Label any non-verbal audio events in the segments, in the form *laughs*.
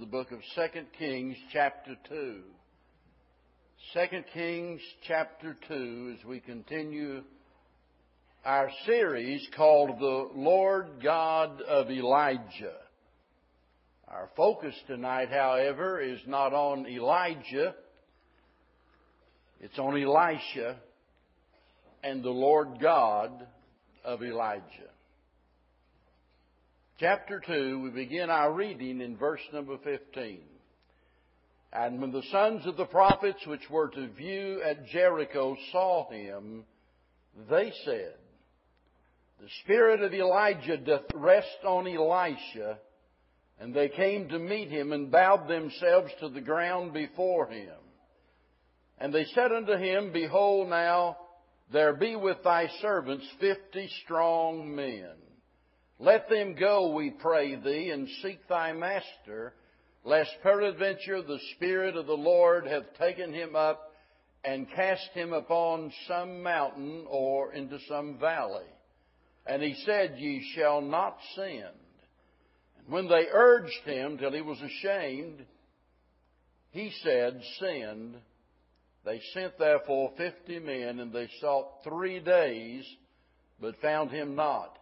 the book of 2 Kings, chapter 2. 2 Kings, chapter 2, as we continue our series called The Lord God of Elijah. Our focus tonight, however, is not on Elijah, it's on Elisha and the Lord God of Elijah chapter 2, we begin our reading in verse number 15. And when the sons of the prophets which were to view at Jericho saw him, they said, The spirit of Elijah doth rest on Elisha. And they came to meet him and bowed themselves to the ground before him. And they said unto him, Behold now, there be with thy servants fifty strong men. Let them go, we pray thee, and seek thy master, lest peradventure the Spirit of the Lord have taken him up and cast him upon some mountain or into some valley. And he said, Ye shall not send. And when they urged him till he was ashamed, he said, Send. They sent therefore fifty men, and they sought three days, but found him not.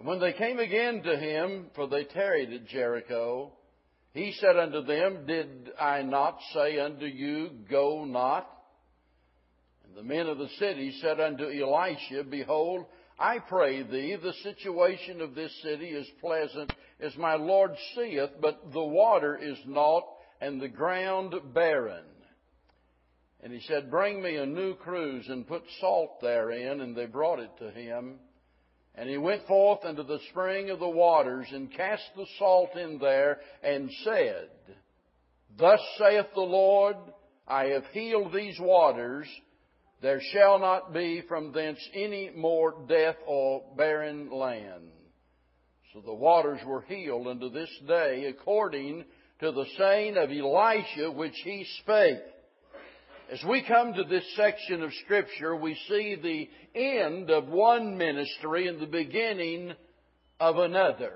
And when they came again to him, for they tarried at Jericho, he said unto them, Did I not say unto you, Go not? And the men of the city said unto Elisha, Behold, I pray thee, the situation of this city is pleasant, as my Lord seeth, but the water is naught, and the ground barren. And he said, Bring me a new cruse, and put salt therein. And they brought it to him. And he went forth unto the spring of the waters and cast the salt in there and said, Thus saith the Lord, I have healed these waters. There shall not be from thence any more death or barren land. So the waters were healed unto this day according to the saying of Elisha which he spake. As we come to this section of Scripture, we see the end of one ministry and the beginning of another.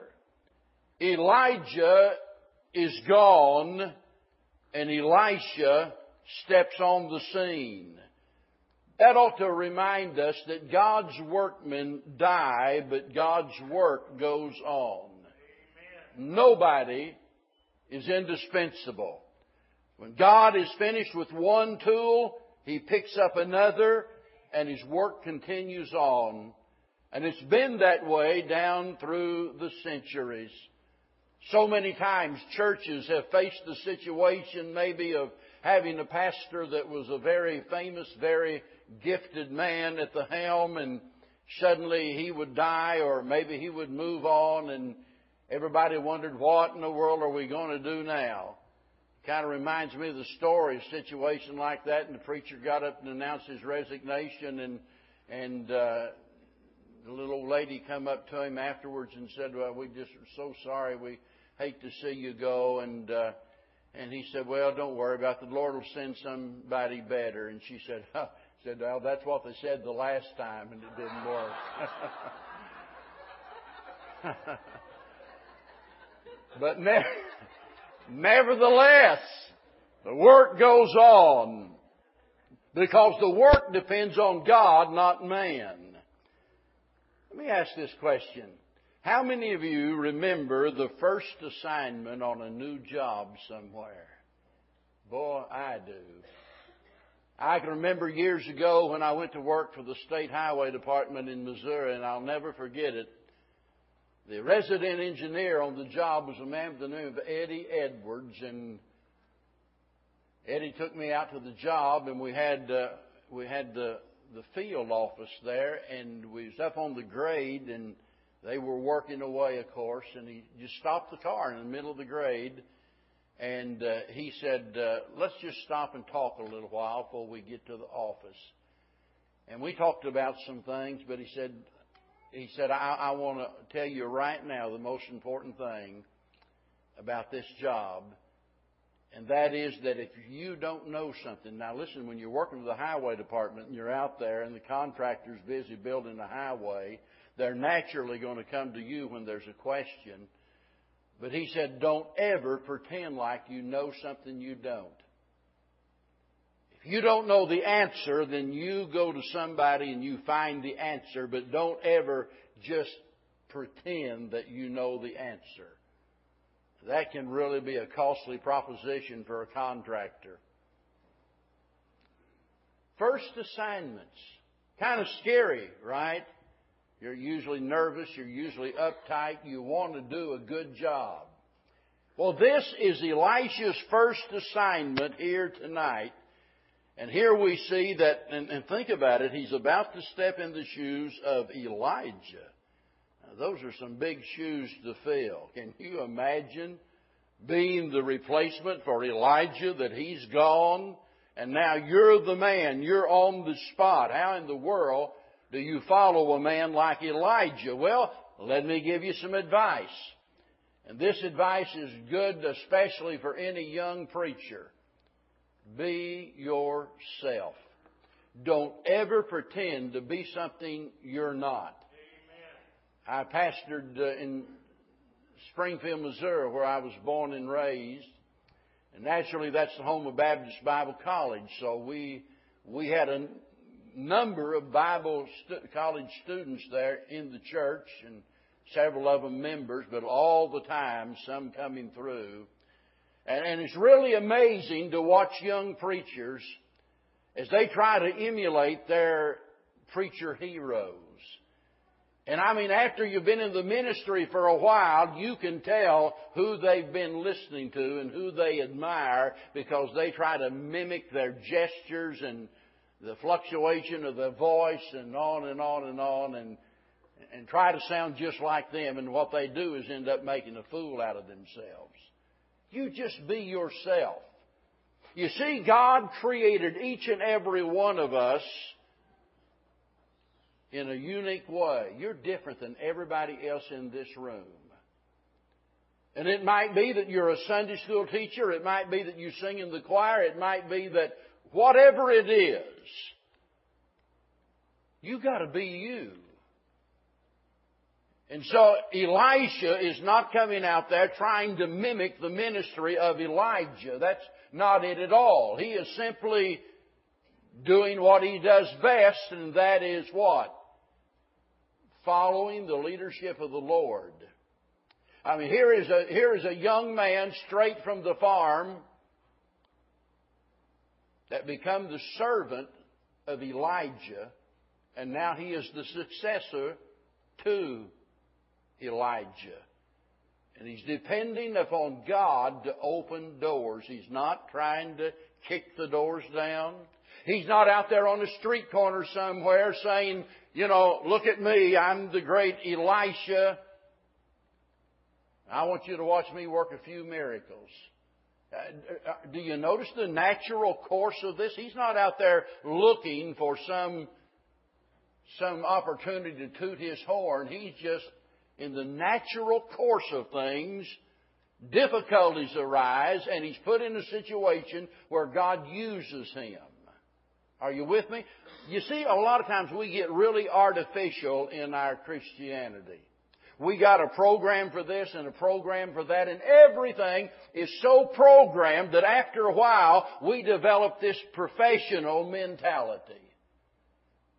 Elijah is gone and Elisha steps on the scene. That ought to remind us that God's workmen die, but God's work goes on. Amen. Nobody is indispensable. When God is finished with one tool, He picks up another and His work continues on. And it's been that way down through the centuries. So many times churches have faced the situation maybe of having a pastor that was a very famous, very gifted man at the helm and suddenly he would die or maybe he would move on and everybody wondered what in the world are we going to do now? Kind of reminds me of the story, a situation like that, and the preacher got up and announced his resignation, and and uh, the little old lady come up to him afterwards and said, "Well, we just are so sorry. We hate to see you go." And uh, and he said, "Well, don't worry about it. The Lord will send somebody better." And she said, huh. "said Well, that's what they said the last time, and it didn't work." *laughs* but now. *laughs* Nevertheless, the work goes on because the work depends on God, not man. Let me ask this question. How many of you remember the first assignment on a new job somewhere? Boy, I do. I can remember years ago when I went to work for the State Highway Department in Missouri, and I'll never forget it. The resident engineer on the job was a man by the name of Eddie Edwards, and Eddie took me out to the job, and we had uh, we had the the field office there, and we was up on the grade, and they were working away, of course, and he just stopped the car in the middle of the grade, and uh, he said, uh, "Let's just stop and talk a little while before we get to the office." And we talked about some things, but he said, he said, I, I want to tell you right now the most important thing about this job, and that is that if you don't know something, now listen, when you're working with the highway department and you're out there and the contractor's busy building the highway, they're naturally going to come to you when there's a question. But he said, don't ever pretend like you know something you don't. You don't know the answer, then you go to somebody and you find the answer, but don't ever just pretend that you know the answer. That can really be a costly proposition for a contractor. First assignments. Kind of scary, right? You're usually nervous, you're usually uptight, you want to do a good job. Well, this is Elisha's first assignment here tonight. And here we see that, and, and think about it, he's about to step in the shoes of Elijah. Now, those are some big shoes to fill. Can you imagine being the replacement for Elijah that he's gone? And now you're the man, you're on the spot. How in the world do you follow a man like Elijah? Well, let me give you some advice. And this advice is good especially for any young preacher. Be yourself. Don't ever pretend to be something you're not. Amen. I pastored uh, in Springfield, Missouri, where I was born and raised. And naturally, that's the home of Baptist Bible College. So we we had a number of Bible stu- college students there in the church, and several of them members, but all the time some coming through. And, it's really amazing to watch young preachers as they try to emulate their preacher heroes. And I mean, after you've been in the ministry for a while, you can tell who they've been listening to and who they admire because they try to mimic their gestures and the fluctuation of their voice and on and on and on and and try to sound just like them and what they do is end up making a fool out of themselves. You just be yourself. You see, God created each and every one of us in a unique way. You're different than everybody else in this room. And it might be that you're a Sunday school teacher. It might be that you sing in the choir. It might be that whatever it is, you gotta be you. And so Elisha is not coming out there trying to mimic the ministry of Elijah. That's not it at all. He is simply doing what he does best, and that is what? Following the leadership of the Lord. I mean, here is a, here is a young man straight from the farm that become the servant of Elijah, and now he is the successor to Elijah. And he's depending upon God to open doors. He's not trying to kick the doors down. He's not out there on a street corner somewhere saying, you know, look at me, I'm the great Elisha. I want you to watch me work a few miracles. Uh, uh, do you notice the natural course of this? He's not out there looking for some, some opportunity to toot his horn. He's just in the natural course of things. Difficulties arise and he's put in a situation where God uses him. Are you with me? You see, a lot of times we get really artificial in our Christianity. We got a program for this and a program for that, and everything is so programmed that after a while we develop this professional mentality.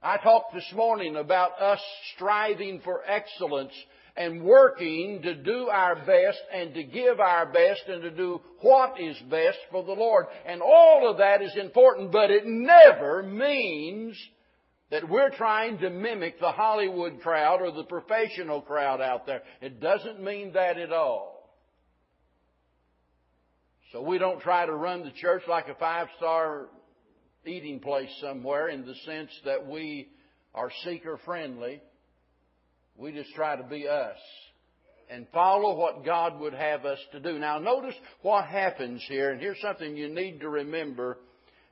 I talked this morning about us striving for excellence and working to do our best and to give our best and to do what is best for the Lord. And all of that is important, but it never means that we're trying to mimic the Hollywood crowd or the professional crowd out there. It doesn't mean that at all. So we don't try to run the church like a five star eating place somewhere in the sense that we are seeker friendly. We just try to be us and follow what God would have us to do. Now notice what happens here, and here's something you need to remember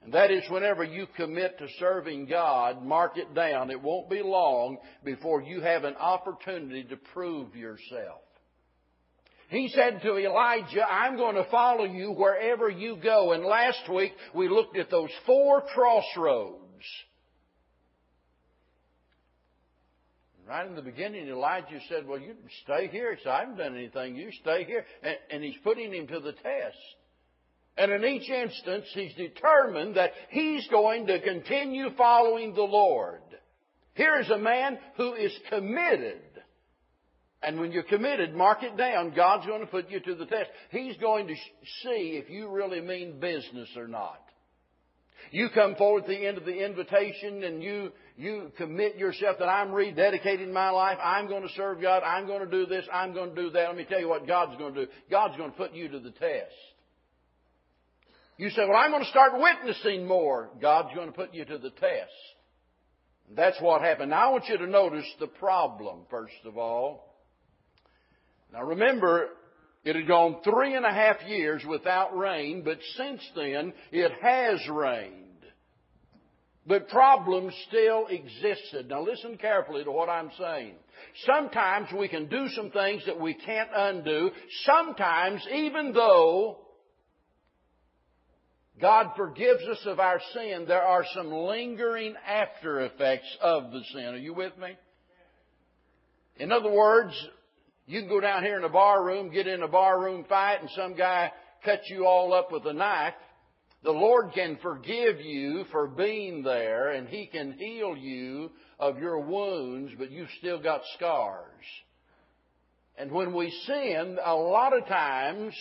and that is whenever you commit to serving God, mark it down. It won't be long before you have an opportunity to prove yourself. He said to Elijah, I'm going to follow you wherever you go. And last week we looked at those four crossroads. Right in the beginning, Elijah said, Well, you stay here. I haven't done anything. You stay here. And, and he's putting him to the test. And in each instance, he's determined that he's going to continue following the Lord. Here is a man who is committed. And when you're committed, mark it down. God's going to put you to the test. He's going to see if you really mean business or not. You come forward at the end of the invitation and you, you commit yourself that I'm rededicating my life. I'm going to serve God. I'm going to do this. I'm going to do that. Let me tell you what God's going to do. God's going to put you to the test. You say, well, I'm going to start witnessing more. God's going to put you to the test. That's what happened. Now I want you to notice the problem, first of all. Now remember, it had gone three and a half years without rain, but since then it has rained. But problems still existed. Now listen carefully to what I'm saying. Sometimes we can do some things that we can't undo. Sometimes, even though God forgives us of our sin, there are some lingering after effects of the sin. Are you with me? In other words, you can go down here in a bar room, get in a bar room fight, and some guy cuts you all up with a knife. The Lord can forgive you for being there, and He can heal you of your wounds, but you've still got scars. And when we sin, a lot of times,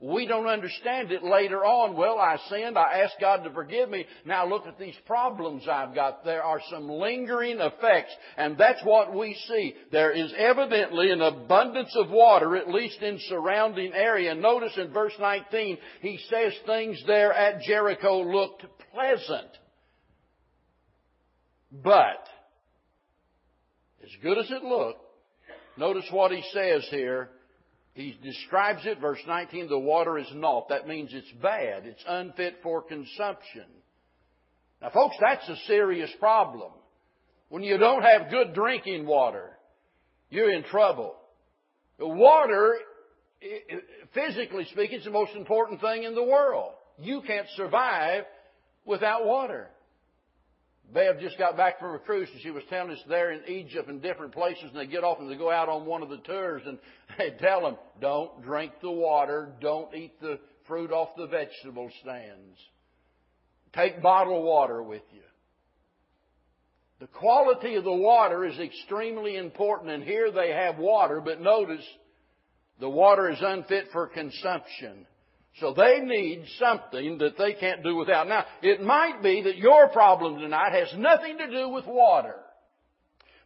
we don't understand it later on. Well, I sinned. I asked God to forgive me. Now look at these problems I've got. There are some lingering effects, and that's what we see. There is evidently an abundance of water, at least in surrounding area. Notice in verse 19, he says things there at Jericho looked pleasant. But, as good as it looked, notice what he says here he describes it, verse 19, the water is naught. That means it's bad. It's unfit for consumption. Now folks, that's a serious problem. When you don't have good drinking water, you're in trouble. Water, physically speaking, is the most important thing in the world. You can't survive without water. Bev just got back from a cruise and she was telling us there in Egypt and different places and they get off and they go out on one of the tours and *laughs* they tell them, don't drink the water, don't eat the fruit off the vegetable stands. Take bottled water with you. The quality of the water is extremely important and here they have water, but notice the water is unfit for consumption. So they need something that they can't do without. Now, it might be that your problem tonight has nothing to do with water.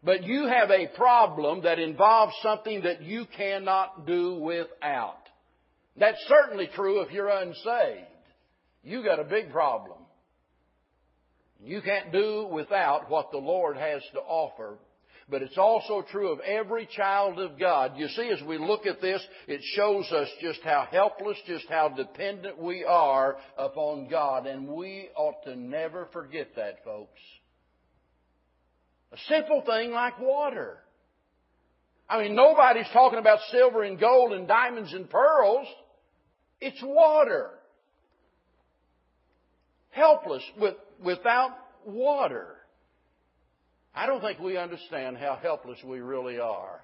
But you have a problem that involves something that you cannot do without. That's certainly true if you're unsaved. You got a big problem. You can't do without what the Lord has to offer but it's also true of every child of God. You see, as we look at this, it shows us just how helpless, just how dependent we are upon God, and we ought to never forget that, folks. A simple thing like water. I mean, nobody's talking about silver and gold and diamonds and pearls. It's water. Helpless with, without water. I don't think we understand how helpless we really are.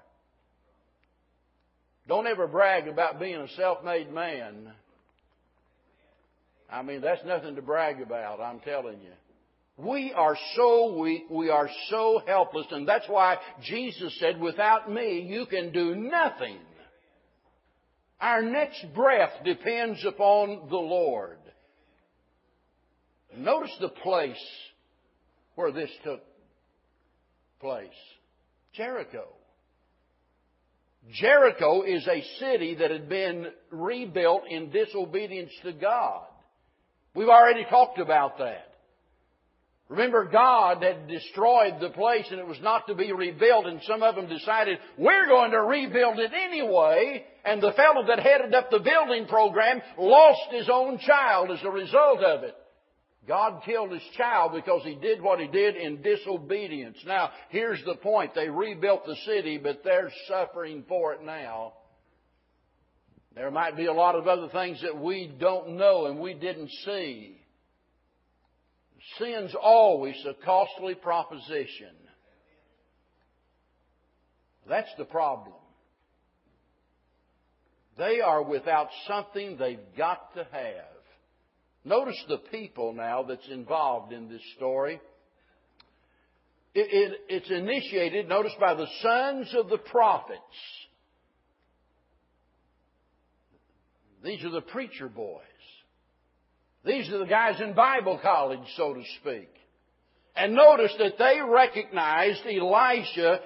Don't ever brag about being a self-made man. I mean, that's nothing to brag about, I'm telling you. We are so weak, we are so helpless, and that's why Jesus said, without me, you can do nothing. Our next breath depends upon the Lord. Notice the place where this took place? Jericho. Jericho is a city that had been rebuilt in disobedience to God. We've already talked about that. Remember, God had destroyed the place and it was not to be rebuilt, and some of them decided, we're going to rebuild it anyway, and the fellow that headed up the building program lost his own child as a result of it. God killed his child because he did what he did in disobedience. Now, here's the point. They rebuilt the city, but they're suffering for it now. There might be a lot of other things that we don't know and we didn't see. Sin's always a costly proposition. That's the problem. They are without something they've got to have. Notice the people now that's involved in this story. It, it, it's initiated, notice, by the sons of the prophets. These are the preacher boys. These are the guys in Bible college, so to speak. And notice that they recognized Elisha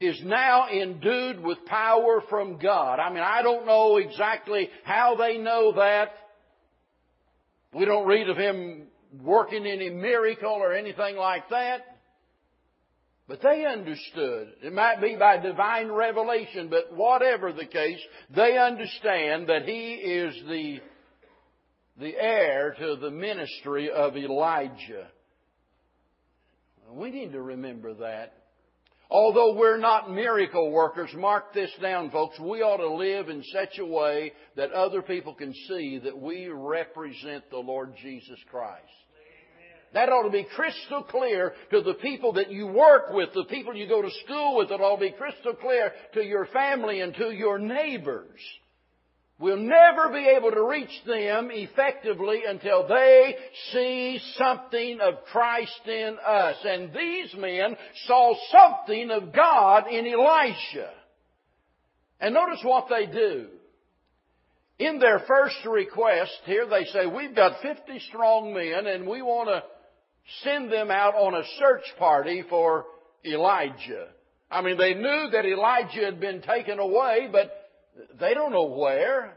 is now endued with power from God. I mean, I don't know exactly how they know that. We don't read of him working any miracle or anything like that. But they understood. It might be by divine revelation, but whatever the case, they understand that he is the, the heir to the ministry of Elijah. We need to remember that. Although we're not miracle workers, mark this down, folks, we ought to live in such a way that other people can see that we represent the Lord Jesus Christ. That ought to be crystal clear to the people that you work with, the people you go to school with. It ought to be crystal clear to your family and to your neighbors. We'll never be able to reach them effectively until they see something of Christ in us. And these men saw something of God in Elisha. And notice what they do. In their first request here, they say, we've got 50 strong men and we want to send them out on a search party for Elijah. I mean, they knew that Elijah had been taken away, but they don't know where.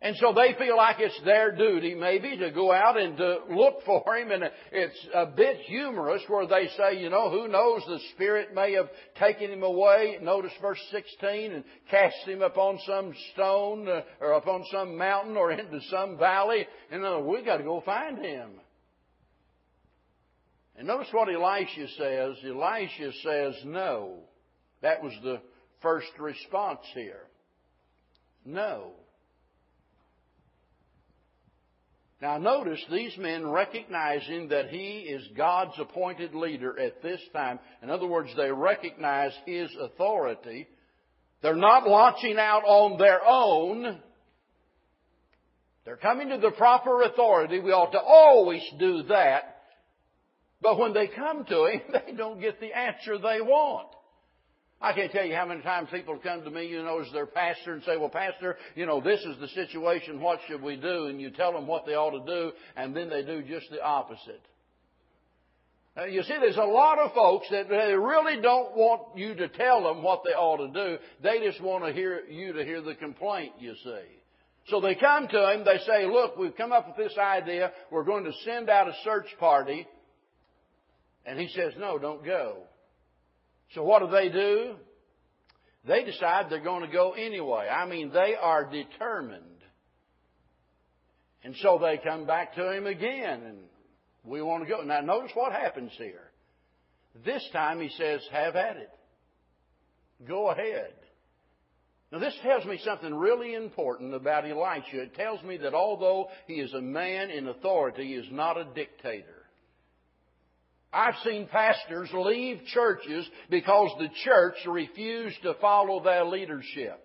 And so they feel like it's their duty maybe to go out and to look *laughs* for him. And it's a bit humorous where they say, you know, who knows, the Spirit may have taken him away. Notice verse 16 and cast him upon some stone uh, or upon some mountain or *laughs* into some valley. And uh, we got to go find him. And notice what Elisha says. Elisha says no. That was the first response here. No. Now notice these men recognizing that he is God's appointed leader at this time. In other words, they recognize his authority. They're not launching out on their own. They're coming to the proper authority. We ought to always do that. But when they come to him, *laughs* they don't get the answer they want. I can't tell you how many times people come to me, you know, as their pastor and say, well, pastor, you know, this is the situation, what should we do? And you tell them what they ought to do, and then they do just the opposite. Now, you see, there's a lot of folks that they really don't want you to tell them what they ought to do. They just want to hear you to hear the complaint, you see. So they come to him, they say, look, we've come up with this idea, we're going to send out a search party. And he says, no, don't go. So what do they do? They decide they're going to go anyway. I mean, they are determined. And so they come back to him again and we want to go. Now notice what happens here. This time he says, have at it. Go ahead. Now this tells me something really important about Elisha. It tells me that although he is a man in authority, he is not a dictator. I've seen pastors leave churches because the church refused to follow their leadership.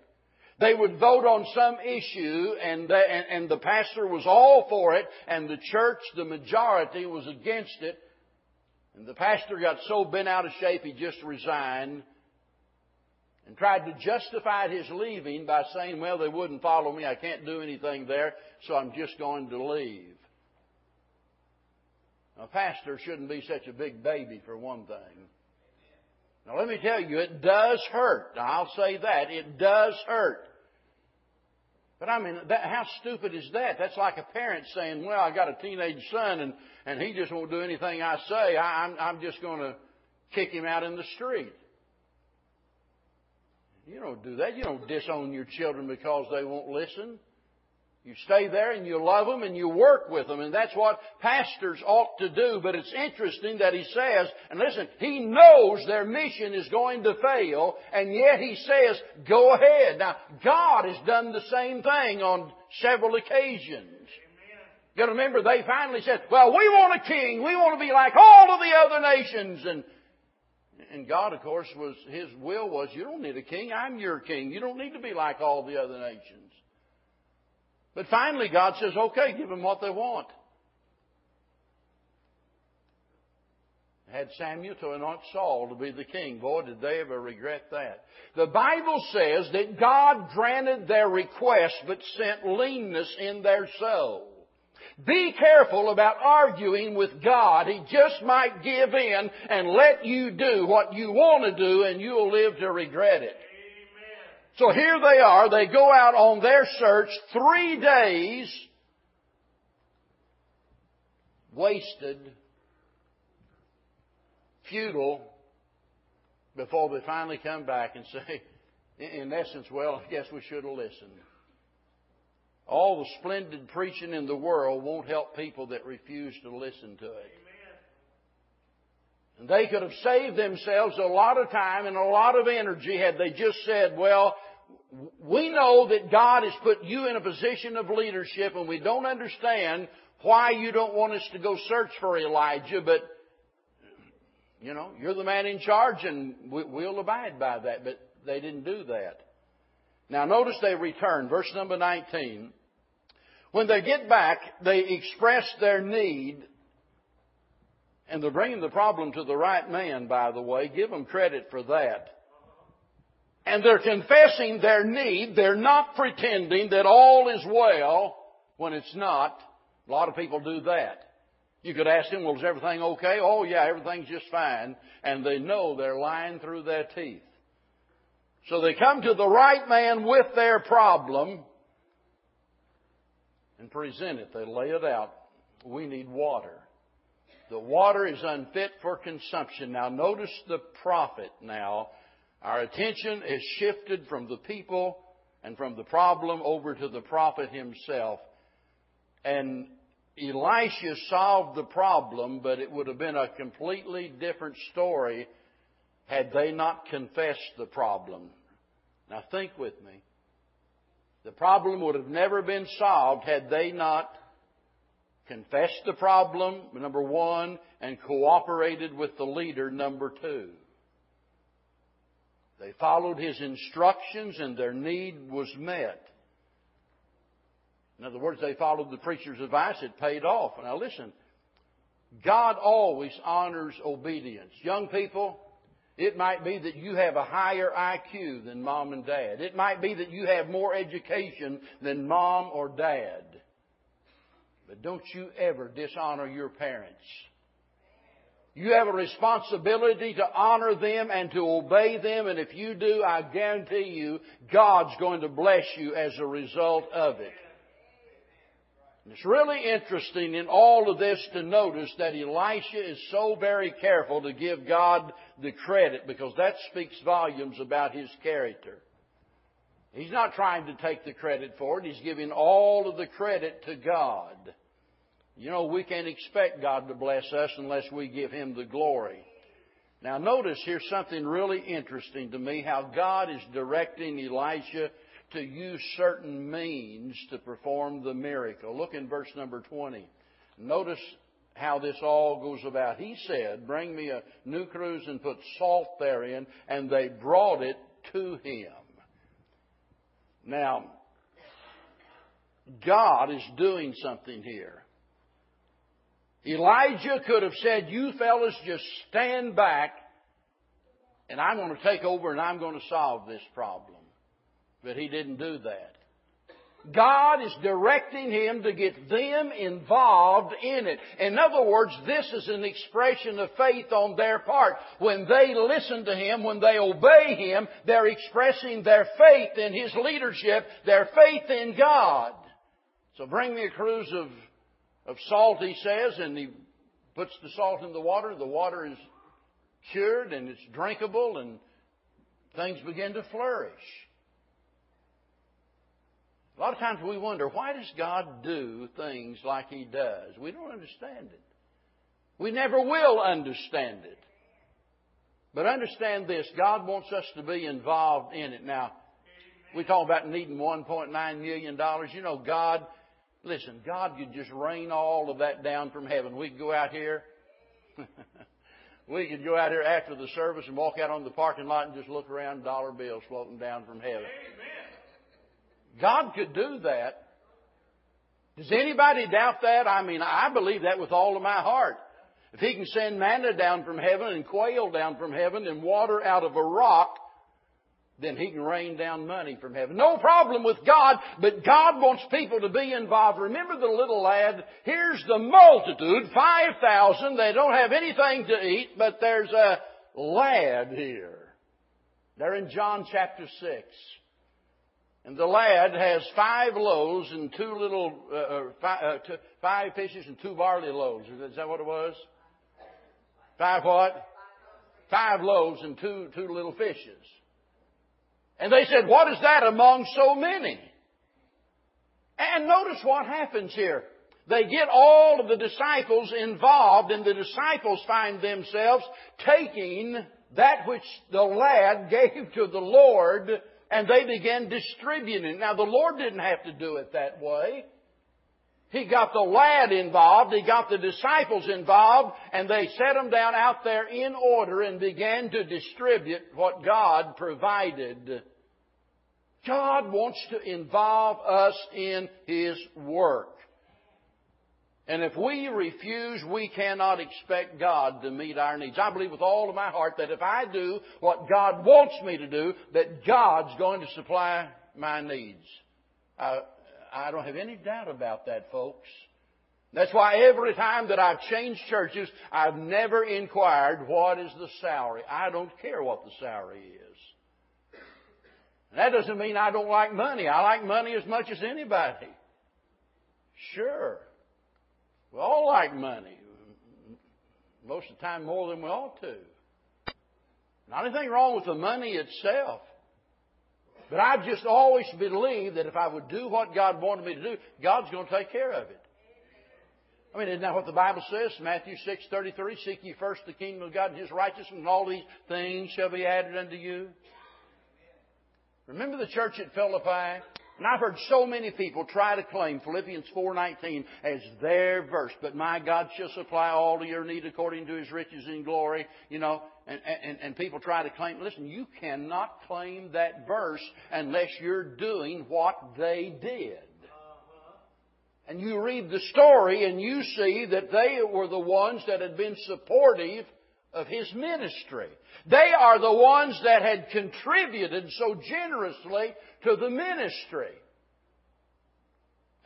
They would vote on some issue and the, and, and the pastor was all for it and the church, the majority, was against it. And the pastor got so bent out of shape he just resigned and tried to justify his leaving by saying, well, they wouldn't follow me. I can't do anything there, so I'm just going to leave. A pastor shouldn't be such a big baby, for one thing. Now, let me tell you, it does hurt. I'll say that. It does hurt. But I mean, that, how stupid is that? That's like a parent saying, well, I got a teenage son and, and he just won't do anything I say. I, I'm, I'm just going to kick him out in the street. You don't do that. You don't disown your children because they won't listen. You stay there and you love them and you work with them. And that's what pastors ought to do. But it's interesting that he says, and listen, he knows their mission is going to fail, and yet he says, go ahead. Now, God has done the same thing on several occasions. You remember, they finally said, well, we want a king. We want to be like all of the other nations. And And God, of course, was His will was, you don't need a king. I'm your king. You don't need to be like all the other nations. But finally, God says, okay, give them what they want. Had Samuel to anoint Saul to be the king. Boy, did they ever regret that. The Bible says that God granted their request but sent leanness in their soul. Be careful about arguing with God. He just might give in and let you do what you want to do and you'll live to regret it. So here they are. They go out on their search three days wasted, futile, before they finally come back and say, in essence, well, I guess we should have listened. All the splendid preaching in the world won't help people that refuse to listen to it. They could have saved themselves a lot of time and a lot of energy had they just said, well, we know that God has put you in a position of leadership and we don't understand why you don't want us to go search for Elijah, but you know, you're the man in charge and we'll abide by that. But they didn't do that. Now notice they return. Verse number 19. When they get back, they express their need and they're bringing the problem to the right man, by the way. Give them credit for that. And they're confessing their need. They're not pretending that all is well when it's not. A lot of people do that. You could ask them, well, is everything okay? Oh yeah, everything's just fine. And they know they're lying through their teeth. So they come to the right man with their problem and present it. They lay it out. We need water. The water is unfit for consumption. Now notice the prophet now. Our attention is shifted from the people and from the problem over to the prophet himself. And Elisha solved the problem, but it would have been a completely different story had they not confessed the problem. Now think with me. The problem would have never been solved had they not confessed the problem, number one, and cooperated with the leader, number two. They followed his instructions and their need was met. In other words, they followed the preacher's advice. It paid off. Now listen, God always honors obedience. Young people, it might be that you have a higher IQ than mom and dad. It might be that you have more education than mom or dad. But don't you ever dishonor your parents. You have a responsibility to honor them and to obey them, and if you do, I guarantee you, God's going to bless you as a result of it. It's really interesting in all of this to notice that Elisha is so very careful to give God the credit because that speaks volumes about his character. He's not trying to take the credit for it. He's giving all of the credit to God. You know, we can't expect God to bless us unless we give Him the glory. Now notice here's something really interesting to me, how God is directing Elisha to use certain means to perform the miracle. Look in verse number 20. Notice how this all goes about. He said, Bring me a new cruse and put salt therein, and they brought it to him. Now, God is doing something here. Elijah could have said, You fellas just stand back, and I'm going to take over and I'm going to solve this problem. But he didn't do that. God is directing him to get them involved in it. In other words, this is an expression of faith on their part. When they listen to him, when they obey him, they're expressing their faith in his leadership, their faith in God. So bring me a cruse of, of salt, he says, and he puts the salt in the water. The water is cured and it's drinkable and things begin to flourish. A lot of times we wonder, why does God do things like He does? We don't understand it. We never will understand it. But understand this, God wants us to be involved in it. Now, we talk about needing $1.9 million. You know, God, listen, God could just rain all of that down from heaven. We could go out here. *laughs* we could go out here after the service and walk out on the parking lot and just look around, dollar bills floating down from heaven. God could do that. Does anybody doubt that? I mean, I believe that with all of my heart. If He can send manna down from heaven and quail down from heaven and water out of a rock, then He can rain down money from heaven. No problem with God, but God wants people to be involved. Remember the little lad? Here's the multitude, 5,000. They don't have anything to eat, but there's a lad here. They're in John chapter 6. And the lad has five loaves and two little, uh, uh five, uh, two, five fishes and two barley loaves. Is that what it was? Five what? Five loaves and two, two little fishes. And they said, what is that among so many? And notice what happens here. They get all of the disciples involved and the disciples find themselves taking that which the lad *laughs* gave to the Lord and they began distributing. Now the Lord didn't have to do it that way. He got the lad involved, he got the disciples involved, and they set them down out there in order and began to distribute what God provided. God wants to involve us in His work. And if we refuse, we cannot expect God to meet our needs. I believe with all of my heart that if I do what God wants me to do, that God's going to supply my needs. I, I don't have any doubt about that, folks. That's why every time that I've changed churches, I've never inquired what is the salary. I don't care what the salary is. That doesn't mean I don't like money. I like money as much as anybody. Sure. We all like money. Most of the time more than we ought to. Not anything wrong with the money itself. But I've just always believed that if I would do what God wanted me to do, God's going to take care of it. I mean, isn't that what the Bible says? Matthew 6, 33, Seek ye first the kingdom of God and His righteousness, and all these things shall be added unto you. Remember the church at Philippi? And I've heard so many people try to claim Philippians 4.19 as their verse, but my God shall supply all your need according to His riches in glory, you know, and, and, and people try to claim, listen, you cannot claim that verse unless you're doing what they did. And you read the story and you see that they were the ones that had been supportive of his ministry. They are the ones that had contributed so generously to the ministry.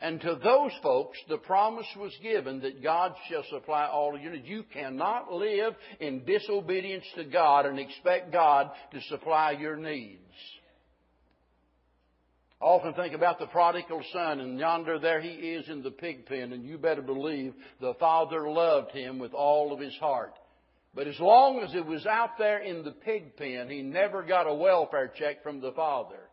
And to those folks, the promise was given that God shall supply all your needs. You cannot live in disobedience to God and expect God to supply your needs. I often think about the prodigal son, and yonder there he is in the pig pen, and you better believe the father loved him with all of his heart. But as long as it was out there in the pig pen, he never got a welfare check from the father.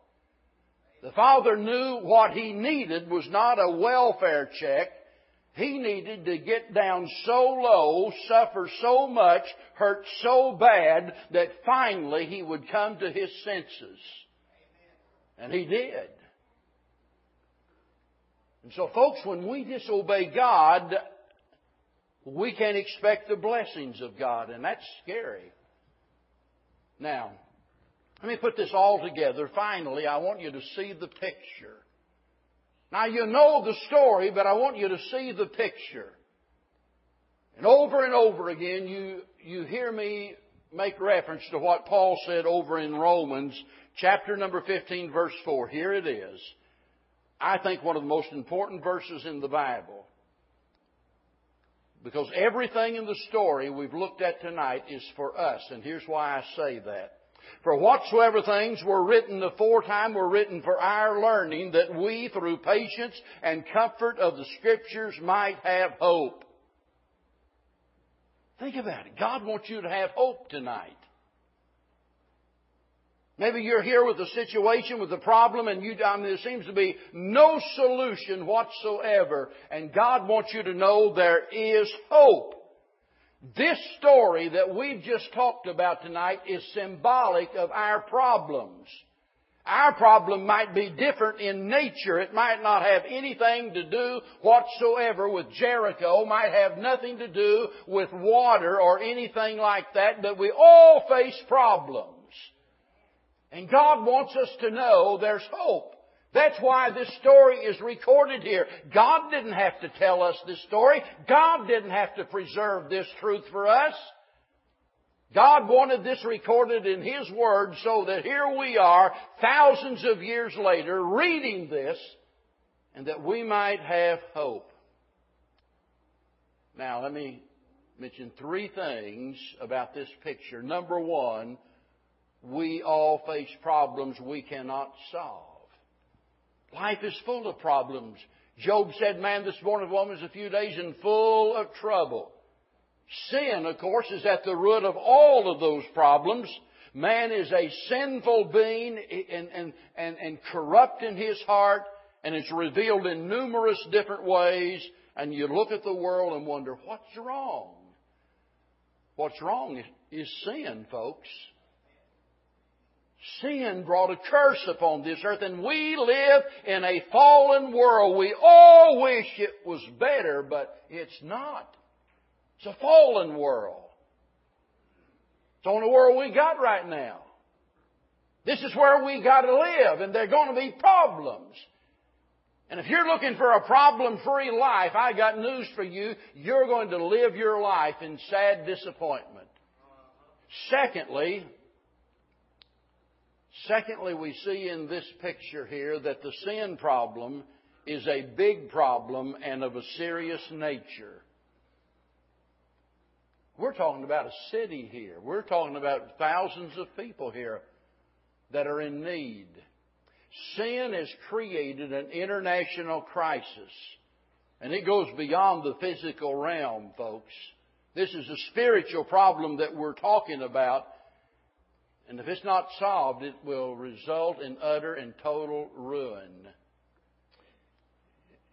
The father knew what he needed was not a welfare check. He needed to get down so low, suffer so much, hurt so bad that finally he would come to his senses. And he did. And so folks, when we disobey God, we can expect the blessings of God, and that's scary. Now, let me put this all together. Finally, I want you to see the picture. Now, you know the story, but I want you to see the picture. And over and over again, you, you hear me make reference to what Paul said over in Romans chapter number 15 verse 4. Here it is. I think one of the most important verses in the Bible. Because everything in the story we've looked at tonight is for us. And here's why I say that. For whatsoever things were written aforetime were written for our learning, that we, through patience and comfort of the Scriptures, might have hope. Think about it. God wants you to have hope tonight. Maybe you're here with a situation, with a problem, and you, I mean, there seems to be no solution whatsoever. And God wants you to know there is hope. This story that we've just talked about tonight is symbolic of our problems. Our problem might be different in nature. It might not have anything to do whatsoever with Jericho, might have nothing to do with water or anything like that, but we all face problems. And God wants us to know there's hope. That's why this story is recorded here. God didn't have to tell us this story. God didn't have to preserve this truth for us. God wanted this recorded in His Word so that here we are, thousands of years later, reading this, and that we might have hope. Now, let me mention three things about this picture. Number one, we all face problems we cannot solve. Life is full of problems. Job said, man, this morning woman is a few days and full of trouble. Sin, of course, is at the root of all of those problems. Man is a sinful being and, and, and, and corrupt in his heart, and it's revealed in numerous different ways. And you look at the world and wonder, what's wrong? What's wrong is, is sin, folks. Sin brought a curse upon this earth, and we live in a fallen world. We all wish it was better, but it's not. It's a fallen world. It's the only world we got right now. This is where we got to live, and there are going to be problems. And if you're looking for a problem-free life, I got news for you. You're going to live your life in sad disappointment. Secondly, secondly, we see in this picture here that the sin problem is a big problem and of a serious nature. We're talking about a city here. We're talking about thousands of people here that are in need. Sin has created an international crisis. And it goes beyond the physical realm, folks. This is a spiritual problem that we're talking about. And if it's not solved, it will result in utter and total ruin.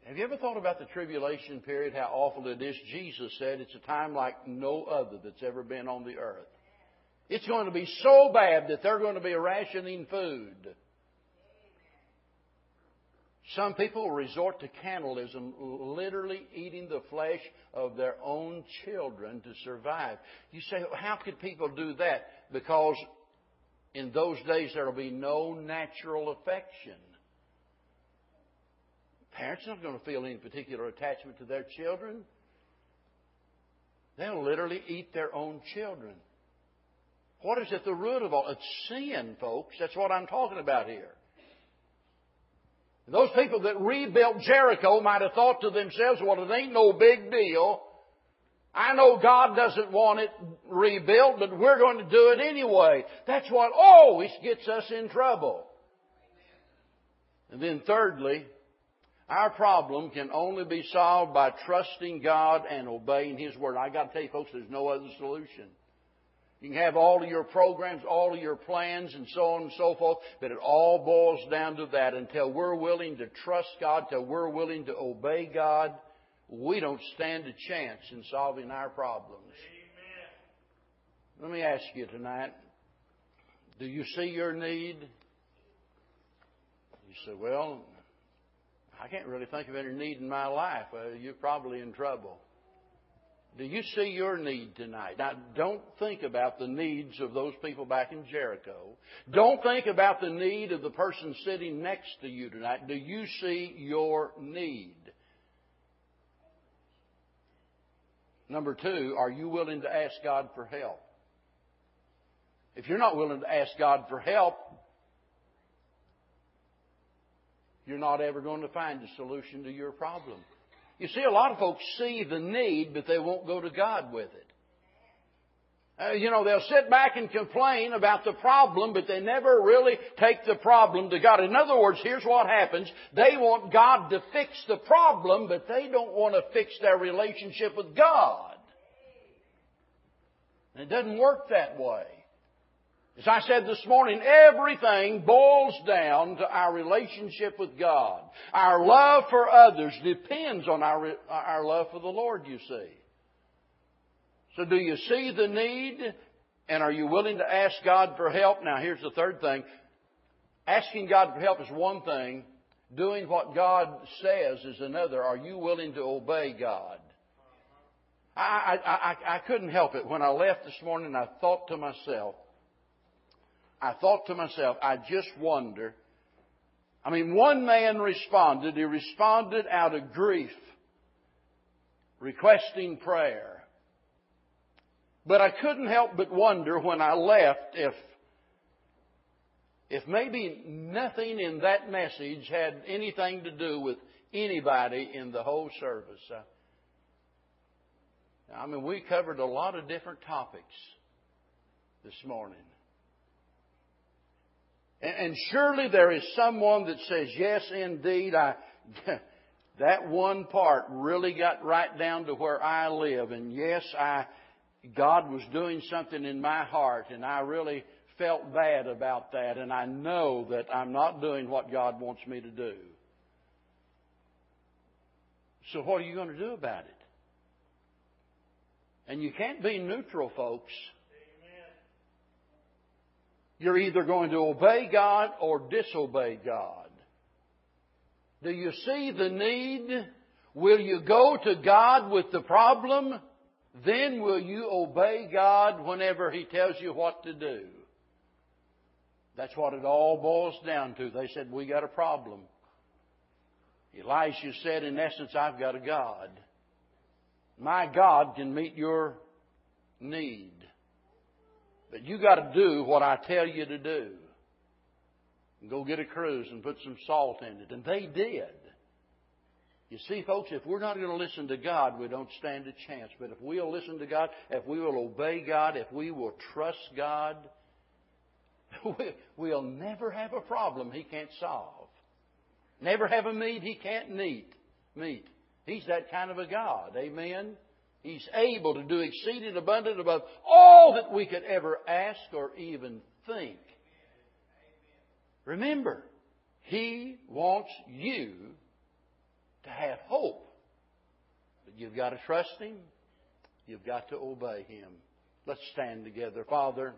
Have you ever thought about the tribulation period, how awful it is? Jesus said it's a time like no other that's ever been on the earth. It's going to be so bad that they're going to be rationing food. Some people resort to cannibalism, literally eating the flesh of their own children to survive. You say, how could people do that? Because in those days there will be no natural affection. Parents are not going to feel any particular attachment to their children. They'll literally eat their own children. What is at the root of all? It's sin, folks. That's what I'm talking about here. Those people that rebuilt Jericho might have thought to themselves, well, it ain't no big deal. I know God doesn't want it rebuilt, but we're going to do it anyway. That's what always gets us in trouble. And then thirdly, our problem can only be solved by trusting God and obeying His Word. I got to tell you, folks, there's no other solution. You can have all of your programs, all of your plans, and so on and so forth, but it all boils down to that. Until we're willing to trust God, until we're willing to obey God, we don't stand a chance in solving our problems. Amen. Let me ask you tonight do you see your need? You say, well, I can't really think of any need in my life. Well, you're probably in trouble. Do you see your need tonight? Now, don't think about the needs of those people back in Jericho. Don't think about the need of the person sitting next to you tonight. Do you see your need? Number two, are you willing to ask God for help? If you're not willing to ask God for help, you're not ever going to find a solution to your problem. You see, a lot of folks see the need, but they won't go to God with it. Uh, you know, they'll sit back and complain about the problem, but they never really take the problem to God. In other words, here's what happens. They want God to fix the problem, but they don't want to fix their relationship with God. And it doesn't work that way. As I said this morning, everything boils down to our relationship with God. Our love for others depends on our, our love for the Lord, you see. So do you see the need? And are you willing to ask God for help? Now here's the third thing. Asking God for help is one thing. Doing what God says is another. Are you willing to obey God? I, I, I, I couldn't help it. When I left this morning, I thought to myself, I thought to myself, I just wonder. I mean, one man responded. He responded out of grief, requesting prayer. But I couldn't help but wonder when I left if if maybe nothing in that message had anything to do with anybody in the whole service. Uh, I mean, we covered a lot of different topics this morning. And, surely there is someone that says, yes, indeed, I, *laughs* that one part really got right down to where I live. And yes, I, God was doing something in my heart and I really felt bad about that, and I know that I'm not doing what God wants me to do. So, what are you going to do about it? And you can't be neutral, folks. You're either going to obey God or disobey God. Do you see the need? Will you go to God with the problem? Then will you obey God whenever He tells you what to do? That's what it all boils down to. They said, We got a problem. Elisha said, in essence, I've got a God. My God can meet your need. But you got to do what I tell you to do. Go get a cruse and put some salt in it. And they did. You see, folks, if we're not going to listen to God, we don't stand a chance. But if we'll listen to God, if we will obey God, if we will trust God, *laughs* we'll never have a problem he can't solve. Never have a need he can't meet. Meet. He's that kind of a God. Amen. He's able to do exceeding abundant above all that we could ever ask or even think. Remember, He wants you to have hope. But you've got to trust Him. You've got to obey Him. Let's stand together. Father,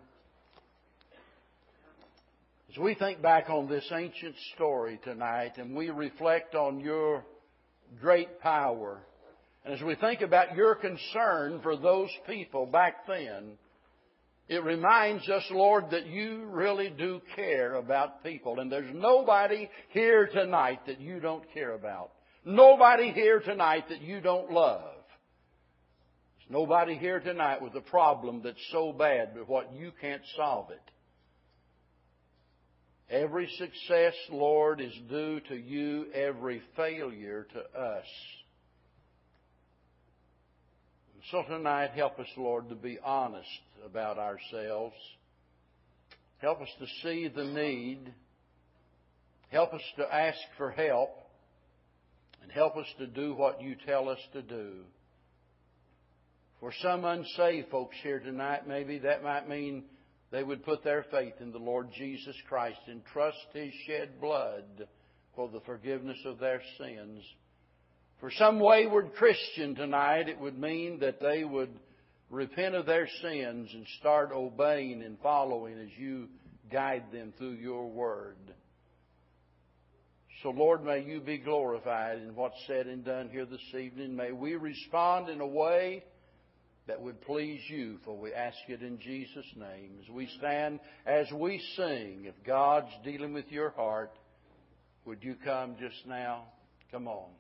as we think back on this ancient story tonight and we reflect on your great power, and as we think about your concern for those people back then, it reminds us, Lord, that you really do care about people. And there's nobody here tonight that you don't care about. Nobody here tonight that you don't love. There's nobody here tonight with a problem that's so bad but what you can't solve it. Every success, Lord, is due to you, every failure to us. So tonight, help us, Lord, to be honest about ourselves. Help us to see the need. Help us to ask for help. And help us to do what you tell us to do. For some unsaved folks here tonight, maybe that might mean they would put their faith in the Lord Jesus Christ and trust His shed blood for the forgiveness of their sins. For some wayward Christian tonight, it would mean that they would repent of their sins and start obeying and following as you guide them through your word. So, Lord, may you be glorified in what's said and done here this evening. May we respond in a way that would please you, for we ask it in Jesus' name. As we stand, as we sing, if God's dealing with your heart, would you come just now? Come on.